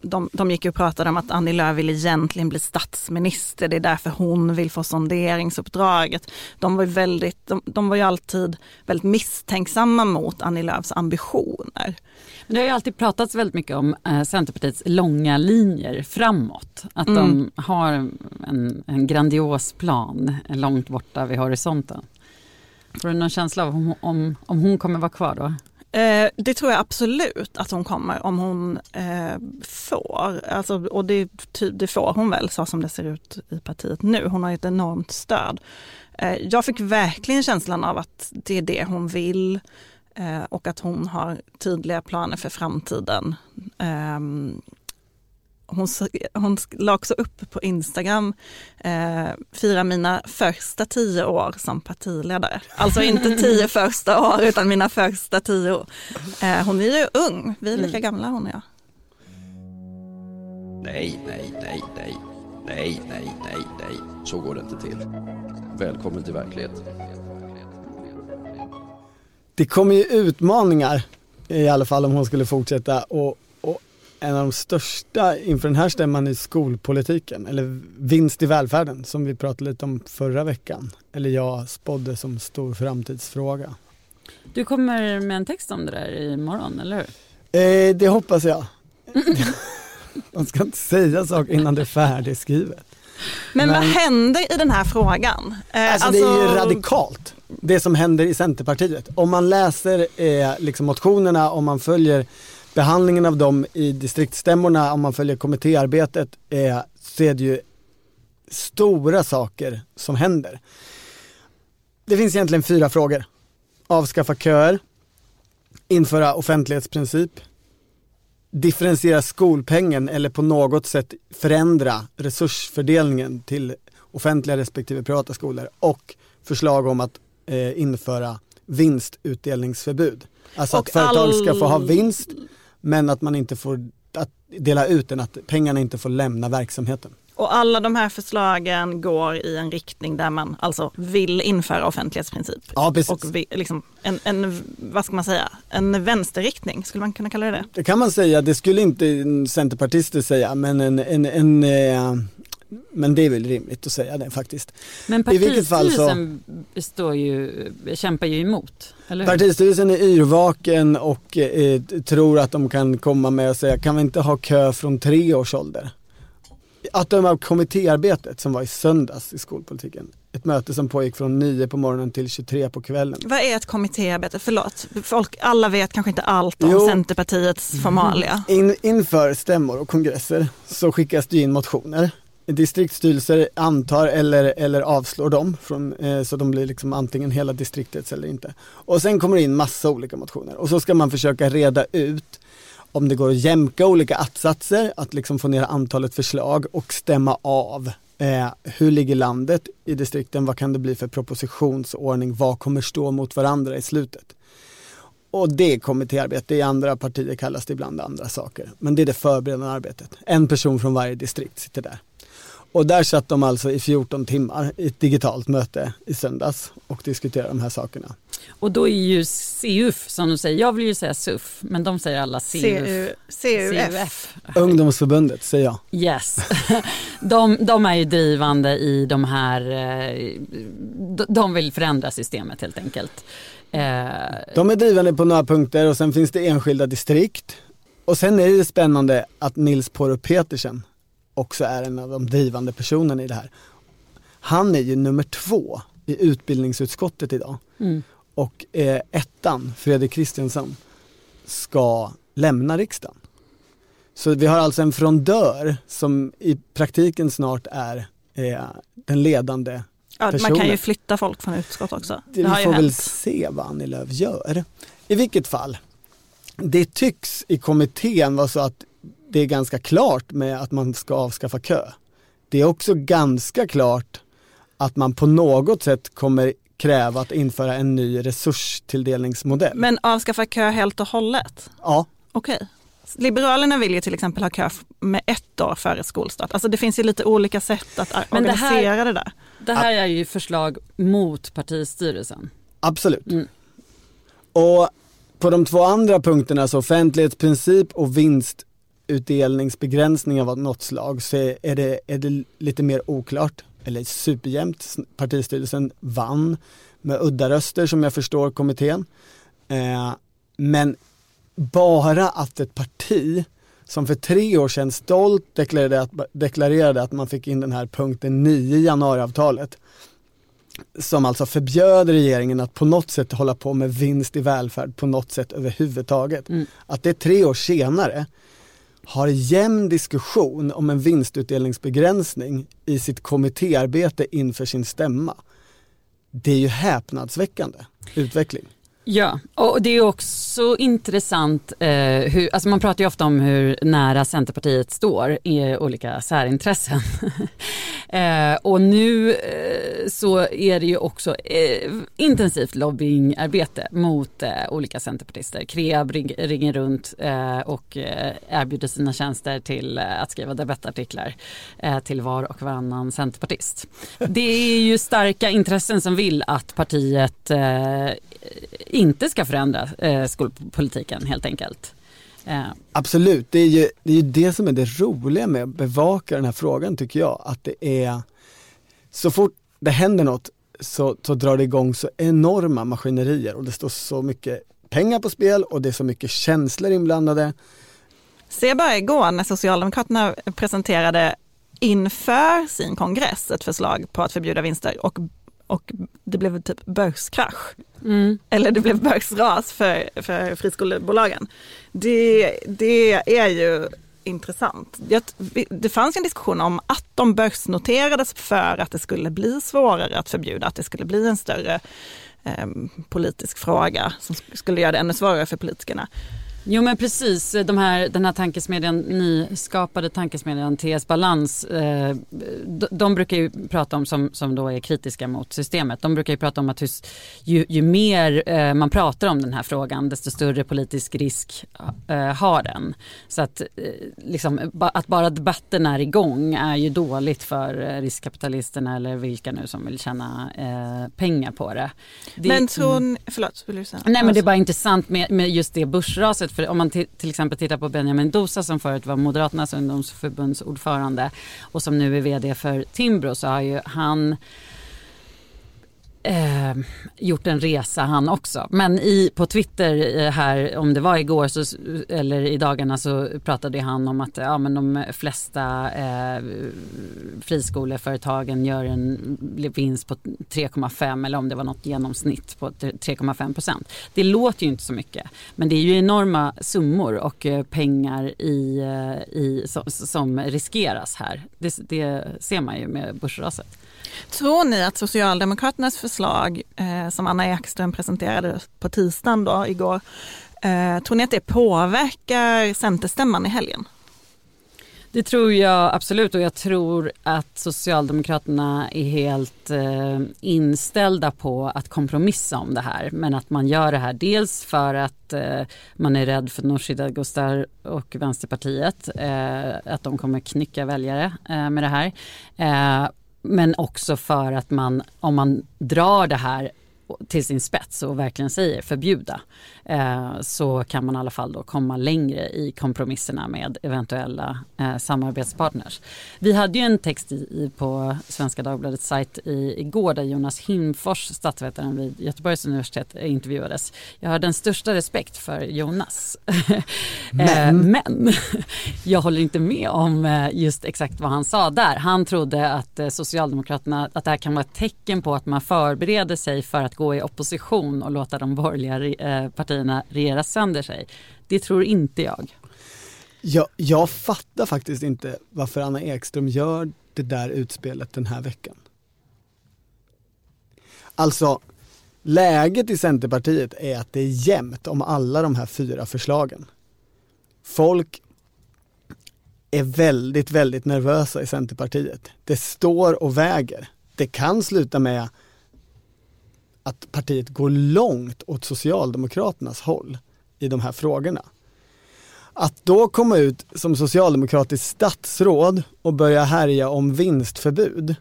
Speaker 1: de, de gick och pratade om att Annie Lööf vill egentligen bli statsminister. Det är därför hon vill få sonderingsuppdraget. De var väldigt, de, de var ju alltid väldigt misstänksamma mot Annie Lööfs ambitioner.
Speaker 3: Men det har ju alltid pratats väldigt mycket om eh, Centerpartiets långa linjer framåt. Att mm. de har en, en grandios plan långt borta vid horisonten. Får du någon känsla av om, om, om hon kommer vara kvar då?
Speaker 1: Eh, det tror jag absolut att hon kommer om hon eh, får. Alltså, och det, typ, det, får hon väl så som det ser ut i partiet nu. Hon har ett enormt stöd. Eh, jag fick verkligen känslan av att det är det hon vill eh, och att hon har tydliga planer för framtiden. Ehm, hon, hon la också upp på Instagram, eh, fira mina första tio år som partiledare. Alltså inte tio första år utan mina första tio år. Eh, hon är ju ung, vi är lika mm. gamla hon och jag.
Speaker 13: Nej, nej, nej, nej, nej, nej, nej, nej, så går det inte till. Välkommen till verkligheten.
Speaker 2: Det kommer ju utmaningar i alla fall om hon skulle fortsätta och en av de största inför den här stämman i skolpolitiken, eller vinst i välfärden som vi pratade lite om förra veckan, eller jag spådde som stor framtidsfråga.
Speaker 3: Du kommer med en text om det där imorgon, eller hur?
Speaker 2: Eh, det hoppas jag. Man ska inte säga saker innan det är färdigskrivet.
Speaker 1: Men, Men vad händer i den här frågan?
Speaker 2: Eh, alltså, alltså, det är ju alltså- radikalt, det som händer i Centerpartiet. Om man läser eh, liksom motionerna, om man följer behandlingen av dem i distriktsstämmorna, om man följer kommittéarbetet, är, så är det ju stora saker som händer. Det finns egentligen fyra frågor avskaffa köer, införa offentlighetsprincip, differentiera skolpengen eller på något sätt förändra resursfördelningen till offentliga respektive privata skolor och förslag om att eh, införa vinstutdelningsförbud. Alltså
Speaker 1: Och
Speaker 2: att företag ska få ha
Speaker 1: all-
Speaker 2: vinst men att man inte får att dela ut den, att pengarna inte får lämna verksamheten.
Speaker 1: Och alla de här förslagen går i en riktning där man alltså vill införa offentlighetsprincip.
Speaker 2: Ja, precis.
Speaker 1: Och vi, liksom en, en, vad ska man säga, en vänsterriktning, skulle man kunna kalla det det?
Speaker 2: Det kan man säga, det skulle inte centerpartister säga men en, en, en eh, men det är väl rimligt att säga det faktiskt.
Speaker 3: Men
Speaker 2: så-
Speaker 3: partistyrelsen står ju, kämpar ju emot, eller hur?
Speaker 2: Partistyrelsen är yrvaken och eh, tror att de kan komma med och säga, kan vi inte ha kö från tre års ålder? Att döma av kommittéarbetet som var i söndags i skolpolitiken, ett möte som pågick från 9 på morgonen till 23 på kvällen.
Speaker 1: Vad är ett kommittéarbete? Förlåt, folk, alla vet kanske inte allt om
Speaker 2: Jo.
Speaker 1: Centerpartiets formalia.
Speaker 2: In, inför stämmor och kongresser så skickas det in motioner. Distriktsstyrelser antar eller, eller avslår dem från, eh, så de blir liksom antingen hela distriktets eller inte. Och sen kommer det in massa olika motioner och så ska man försöka reda ut om det går att jämka olika attsatser, att liksom få ner antalet förslag och stämma av eh, hur ligger landet i distrikten, vad kan det bli för propositionsordning, vad kommer stå mot varandra i slutet. Och det är kommittéarbete, i andra partier kallas det ibland andra saker. Men det är det förberedande arbetet. En person från varje distrikt sitter där. Och där satt de alltså i 14 timmar i ett digitalt möte i söndags och diskuterade de här sakerna.
Speaker 3: Och då är ju CUF som de säger, jag vill ju säga SUF, men de säger alla CUF.
Speaker 1: CU, CUF.
Speaker 2: Ungdomsförbundet säger jag.
Speaker 3: Yes. De, de är ju drivande i de här, eh, de- vill förändra systemet helt enkelt. Eh,
Speaker 2: De är drivande på några punkter och sen finns det enskilda distrikt. Och sen är det spännande att Nils Porow Petersen också är en av de drivande personerna i det här. Han är ju nummer två i utbildningsutskottet idag.
Speaker 3: Mm.
Speaker 2: Och eh, ettan, Fredrik Christiansson, ska lämna riksdagen. Så vi har alltså en frondör som i praktiken snart är eh, den ledande
Speaker 1: Ja,
Speaker 2: personen.
Speaker 1: man kan ju flytta folk från utskott också.
Speaker 2: Det,
Speaker 1: Det
Speaker 2: vi får väl
Speaker 1: hänt.
Speaker 2: se vad Annie Lööf gör. I vilket fall, det tycks i kommittén vara så att det är ganska klart med att man ska avskaffa kö. Det är också ganska klart att man på något sätt kommer kräva att införa en ny resurstilldelningsmodell.
Speaker 1: Men avskaffa kö helt och hållet?
Speaker 2: Ja.
Speaker 1: Okej. Liberalerna vill ju till exempel ha kö med ett år före skolstart. Alltså det finns ju lite olika sätt att
Speaker 3: Men det
Speaker 1: organisera
Speaker 3: här-
Speaker 1: det där.
Speaker 3: det här är ju förslag mot partistyrelsen.
Speaker 2: Absolut.
Speaker 3: Mm.
Speaker 2: Och på de två andra punkterna, så offentlighetsprincip och vinstutdelningsbegränsning av något slag, så är det, är det lite mer oklart, eller superjämnt. Partistyrelsen vann med udda röster som jag förstår kommittén. Eh, men bara att ett parti som för tre år sedan stolt deklarerade att, deklarerade att man fick in den här punkten 9 i januariavtalet som alltså förbjöd regeringen att på något sätt hålla på med vinst i välfärd på något sätt överhuvudtaget. Att det tre år senare har jämn diskussion om en vinstutdelningsbegränsning i sitt kommittéarbete inför sin stämma. Det är ju häpnadsväckande utveckling.
Speaker 3: Ja, och det är också intressant, eh, hur, alltså man pratar ju ofta om hur nära Centerpartiet står i olika särintressen. eh, och nu eh, så är det ju också eh, intensivt lobbyingarbete mot eh, olika centerpartister. Kreab ring, ringer runt eh, och eh, erbjuder sina tjänster till eh, att skriva debattartiklar eh, till var och varannan centerpartist. Det är ju starka intressen som vill att partiet eh, inte ska förändra eh, skolpolitiken helt enkelt. Eh,
Speaker 2: Absolut, det är, ju, det är ju det som är det roliga med att bevaka den här frågan tycker jag. Att det är, så fort det händer något så, så drar det igång så enorma maskinerier och det står så mycket pengar på spel och det är så mycket känslor inblandade.
Speaker 1: Se bara igår när Socialdemokraterna presenterade inför sin kongress ett förslag på att förbjuda vinster och, och det blev typ börskrasch.
Speaker 3: Mm.
Speaker 1: Eller det blev börsras för, för friskolebolagen. Det, det är ju intressant. Det fanns en diskussion om att de börsnoterades för att det skulle bli svårare att förbjuda, att det skulle bli en större eh, politisk fråga som skulle göra det ännu svårare för politikerna.
Speaker 3: Jo men precis, de här, den här tankesmedjan, nyskapade tankesmedjan TS Balans, eh, de, de, brukar ju prata om, som, som då är kritiska mot systemet, de brukar ju prata om att hus, ju, ju mer eh, man pratar om den här frågan desto större politisk risk eh, har den. Så att, liksom, ba, att bara debatten är igång är ju dåligt för riskkapitalisterna eller vilka nu som vill tjäna pengar på det. det
Speaker 1: men tror mm. förlåt, vill du säga?
Speaker 3: Nej men det är bara intressant med, med just det börsraset för om man till exempel tittar på Benjamin Dosa som förut var Moderaternas ungdomsförbundsordförande och som nu är vd för Timbro så har ju han eh, gjort en resa han också. Men i, på Twitter eh, här, om det var igår så, eller i dagarna så pratade han om att ja, men de flesta eh, friskoleföretagen gör en vinst på 3,5 eller om det var något genomsnitt på 3,5 procent. Det låter ju inte så mycket men det är ju enorma summor och eh, pengar i, eh, i, som, som riskeras här. Det, det ser man ju med börsraset.
Speaker 1: Tror ni att Socialdemokraternas förslag eh, som Anna Ekström presenterade på tisdagen då, igår, eh, tror ni att det påverkar Centerstämman i helgen?
Speaker 3: Det tror jag absolut och jag tror att Socialdemokraterna är helt eh, inställda på att kompromissa om det här. Men att man gör det här dels för att eh, man är rädd för Nooshi Dadgostar och Vänsterpartiet. Eh, att de kommer knycka väljare eh, med det här. Eh, men också för att man, om man drar det här till sin spets och verkligen säger förbjuda eh, så kan man i alla fall då komma längre i kompromisserna med eventuella eh, samarbetspartners. Vi hade ju en text i, på Svenska Dagbladets sajt i, igår där Jonas Himfors, statsvetaren vid Göteborgs universitet, intervjuades. Jag har den största respekt för Jonas.
Speaker 2: Men,
Speaker 3: eh, men jag håller inte med om eh, just exakt vad han sa där. Han trodde att eh, Socialdemokraterna, att det här kan vara ett tecken på att man förbereder sig för att gå i opposition och låta de borgerliga eh, partierna regera sönder sig. Det tror inte jag.
Speaker 2: Jag, jag fattar faktiskt inte varför Anna Ekström gör det där utspelet den här veckan. Alltså, läget i Centerpartiet är att det är jämnt om alla de här fyra förslagen. Folk är väldigt, väldigt nervösa i Centerpartiet. Det står och väger. Det kan sluta med att partiet går långt åt Socialdemokraternas håll i de här frågorna. Att då komma ut som socialdemokratiskt statsråd och börja härja om vinstförbud.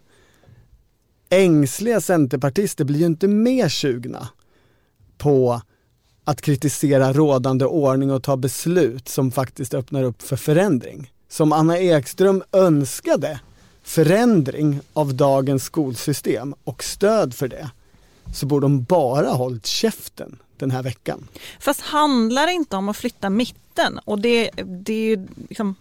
Speaker 2: Ängsliga centerpartister blir ju inte mer sugna på att kritisera rådande ordning och ta beslut som faktiskt öppnar upp för förändring. Som Anna Ekström önskade förändring av dagens skolsystem och stöd för det så borde de bara hållit käften den här veckan.
Speaker 1: Fast handlar det inte om att flytta mitten och det, det är ju liksom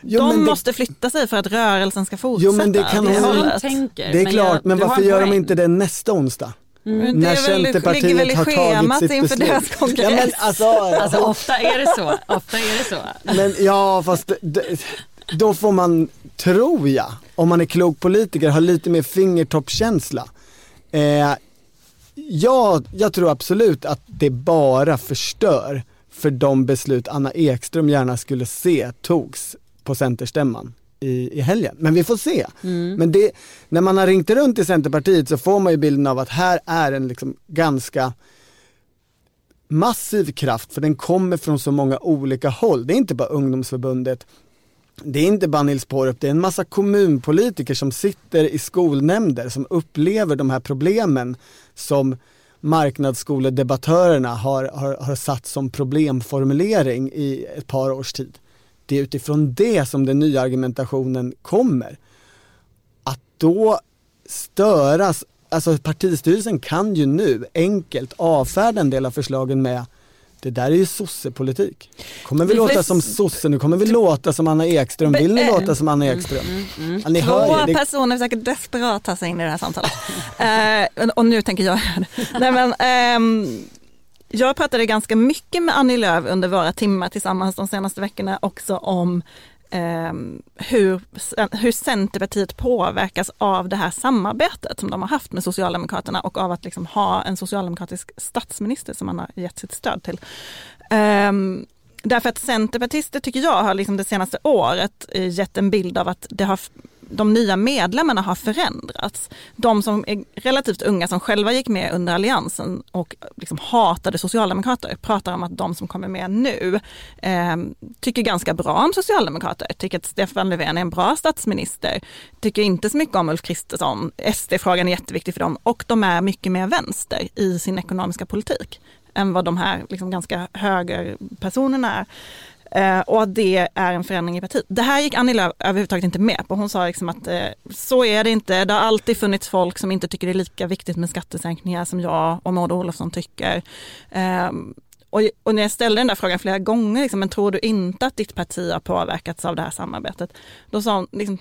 Speaker 1: Jo, de det... måste flytta sig för att rörelsen ska fortsätta.
Speaker 2: Jo men det kan det hon... tänker. Det är men klart, jag, men varför gör de inte det nästa onsdag?
Speaker 1: Mm. När Centerpartiet ligger väl i schemat inför deras kongress. Ja, men
Speaker 3: alltså, alltså, ofta är det så. Ofta är det så.
Speaker 2: Men ja fast då får man, tror jag, om man är klok politiker, ha lite mer fingertoppskänsla. Eh, ja, jag tror absolut att det bara förstör för de beslut Anna Ekström gärna skulle se togs på Centerstämman i, i helgen. Men vi får se. Mm. Men det, när man har ringt runt i Centerpartiet så får man ju bilden av att här är en liksom ganska massiv kraft för den kommer från så många olika håll. Det är inte bara ungdomsförbundet, det är inte bara Nils Porup, det är en massa kommunpolitiker som sitter i skolnämnder som upplever de här problemen som marknadsskoledebattörerna har, har, har satt som problemformulering i ett par års tid. Det är utifrån det som den nya argumentationen kommer. Att då störas, alltså partistyrelsen kan ju nu enkelt avfärda en del av förslagen med det där är ju sossepolitik. Kommer vi låta som sosse, nu kommer vi låta som Anna Ekström. Vill ni låta som Anna Ekström? Mm, mm,
Speaker 1: mm. Ni Två det. personer försöker desperat ta sig in i det här samtalet. uh, och nu tänker jag. Nej, men, um, jag pratade ganska mycket med Annie Lööf under våra timmar tillsammans de senaste veckorna också om eh, hur, hur Centerpartiet påverkas av det här samarbetet som de har haft med Socialdemokraterna och av att liksom ha en socialdemokratisk statsminister som man har gett sitt stöd till. Eh, därför att centerpartister tycker jag har liksom det senaste året eh, gett en bild av att det har de nya medlemmarna har förändrats. De som är relativt unga som själva gick med under alliansen och liksom hatade socialdemokrater pratar om att de som kommer med nu eh, tycker ganska bra om socialdemokrater, tycker att Stefan Löfven är en bra statsminister, tycker inte så mycket om Ulf Kristersson. SD-frågan är jätteviktig för dem och de är mycket mer vänster i sin ekonomiska politik än vad de här liksom ganska högerpersonerna är. Eh, och att det är en förändring i partiet. Det här gick Annie Lööf överhuvudtaget inte med på. Hon sa liksom att eh, så är det inte. Det har alltid funnits folk som inte tycker det är lika viktigt med skattesänkningar som jag och Maud Olofsson tycker. Eh, och, och, när jag ställde den där frågan flera gånger, liksom, men tror du inte att ditt parti har påverkats av det här samarbetet? Då sa hon, liksom,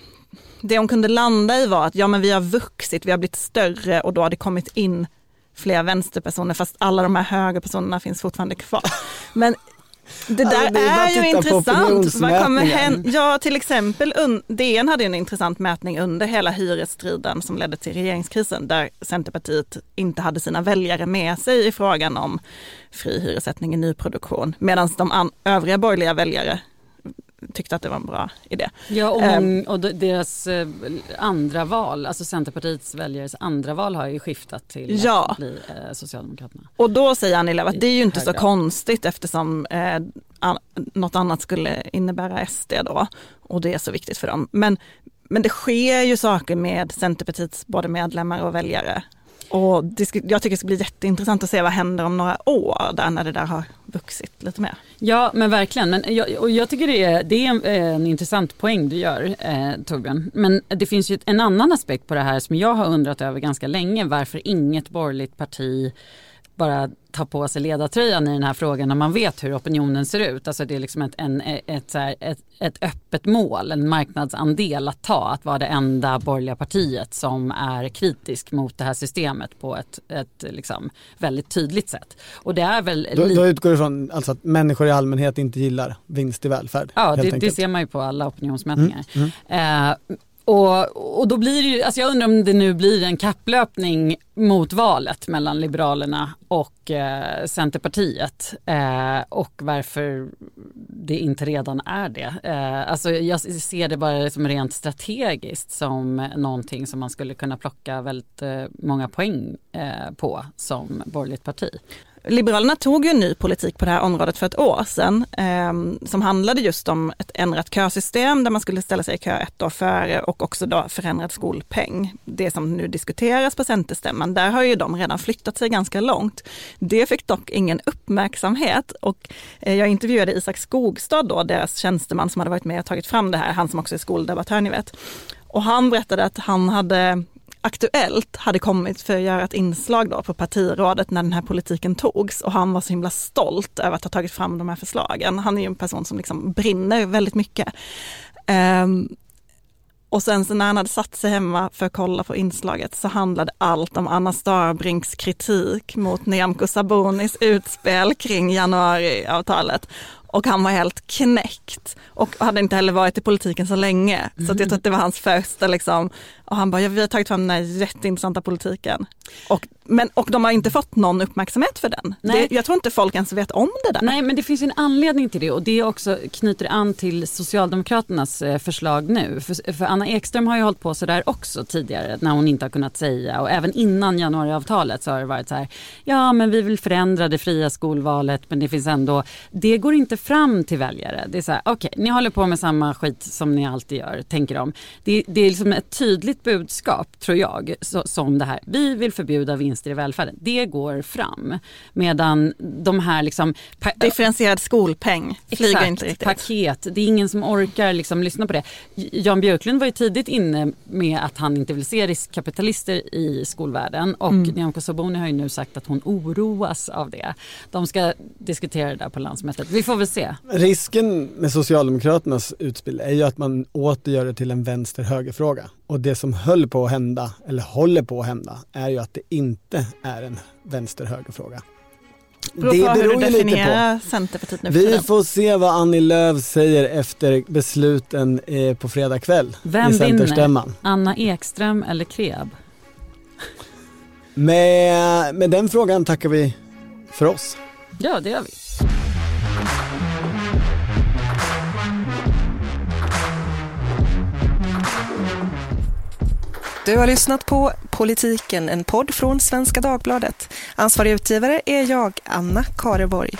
Speaker 1: det hon kunde landa i var att ja men vi har vuxit, vi har blivit större och då har det kommit in fler vänsterpersoner fast alla de här högerpersonerna finns fortfarande kvar. Men det där alltså, det är, är ju intressant. Vad kommer hända? Ja, till exempel DN hade en intressant mätning under hela hyresstriden som ledde till regeringskrisen där Centerpartiet inte hade sina väljare med sig i frågan om fri hyressättning i nyproduktion medan de övriga borgerliga väljare tyckte att det var en bra idé.
Speaker 3: Ja, och, um, och deras eh, andra val, alltså Centerpartiets väljares andra val har ju skiftat till ja. att bli eh, Socialdemokraterna.
Speaker 1: Och då säger Annie Lööf att det är ju inte så konstigt eftersom eh, an, något annat skulle innebära SD då och det är så viktigt för dem. Men, men det sker ju saker med Centerpartiets både medlemmar och väljare och det, jag tycker det ska bli jätteintressant att se vad händer om några år där när det där har vuxit lite mer.
Speaker 3: Ja men verkligen, men jag, och jag tycker det är, det är en, en intressant poäng du gör eh, Torbjörn. Men det finns ju en annan aspekt på det här som jag har undrat över ganska länge varför inget borgerligt parti bara ta på sig ledartröjan i den här frågan när man vet hur opinionen ser ut. Alltså det är liksom ett, en, ett, ett, ett öppet mål, en marknadsandel att ta, att vara det enda borgerliga partiet som är kritisk mot det här systemet på ett, ett liksom väldigt tydligt sätt. Och det är väl...
Speaker 2: Då, då utgår du från alltså att människor i allmänhet inte gillar vinst i välfärd?
Speaker 3: Ja, det, det, ser man ju på alla opinionsmätningar. Mm, mm. Eh, och, och då blir det ju, alltså jag undrar om det nu blir en kapplöpning mot valet mellan Liberalerna och eh, Centerpartiet eh, och varför det inte redan är det. Eh, alltså jag ser det bara som rent strategiskt som någonting som man skulle kunna plocka väldigt eh, många poäng eh, på som borgerligt parti.
Speaker 1: Liberalerna tog ju en ny politik på det här området för ett år sedan eh, som handlade just om ett ändrat kösystem där man skulle ställa sig i kö ett år före och också då förändrad skolpeng. Det som nu diskuteras på Centerstämman, där har ju de redan flyttat sig ganska långt. Det fick dock ingen uppmärksamhet och eh, jag intervjuade Isak Skogstad då, deras tjänsteman som hade varit med och tagit fram det här, han som också är skoldebattör ni vet. Och han berättade att han hade Aktuellt hade kommit för att göra ett inslag då på partirådet när den här politiken togs och han var så himla stolt över att ha tagit fram de här förslagen. Han är ju en person som liksom brinner väldigt mycket. Um, och sen så när han hade satt sig hemma för att kolla på inslaget så handlade allt om Anna Starbrinks kritik mot Nyamko Sabunis utspel kring januariavtalet och han var helt knäckt och hade inte heller varit i politiken så länge. Mm. Så jag tror att det var hans första liksom, och han bara, ja, vi har tagit fram den här jätteintressanta politiken. Och, men, och de har inte fått någon uppmärksamhet för den. Det, jag tror inte folk ens vet om det där.
Speaker 3: Nej men det finns en anledning till det och det också knyter an till Socialdemokraternas eh, förslag nu. För, för Anna Ekström har ju hållit på så där också tidigare när hon inte har kunnat säga och även innan januariavtalet så har det varit så här, ja men vi vill förändra det fria skolvalet men det finns ändå, det går inte fram till väljare. Det är så här, okej okay, ni håller på med samma skit som ni alltid gör, tänker de. Det, det är liksom ett tydligt budskap, tror jag, så, som det här, vi vill förbjuda vinster i välfärden. Det går fram. Medan de här liksom...
Speaker 1: Differentierad skolpeng flyger
Speaker 3: exakt,
Speaker 1: inte riktigt.
Speaker 3: paket, det är ingen som orkar liksom lyssna på det. Jan Björklund var ju tidigt inne med att han inte vill se riskkapitalister i skolvärlden och mm. Nyamko Sabuni har ju nu sagt att hon oroas av det. De ska diskutera det där på landsmötet. Vi får väl se.
Speaker 2: Risken med Socialdemokraternas utspel är ju att man åter gör det till en vänster-höger-fråga. Och det som höll på att hända, eller håller på att hända, är ju att det inte är en vänster-höger-fråga. Det
Speaker 1: på hur
Speaker 2: beror
Speaker 1: du
Speaker 2: ju lite
Speaker 1: definierar Centerpartiet nu
Speaker 2: Vi
Speaker 1: tiden.
Speaker 2: får se vad Annie Lööf säger efter besluten eh, på fredag kväll
Speaker 3: Vem
Speaker 2: i
Speaker 3: vinner?
Speaker 2: Centerstämman.
Speaker 3: Anna Ekström eller Kreab?
Speaker 2: Med, med den frågan tackar vi för oss.
Speaker 3: Ja, det gör vi.
Speaker 14: Du har lyssnat på Politiken, en podd från Svenska Dagbladet. Ansvarig utgivare är jag, Anna Kareborg.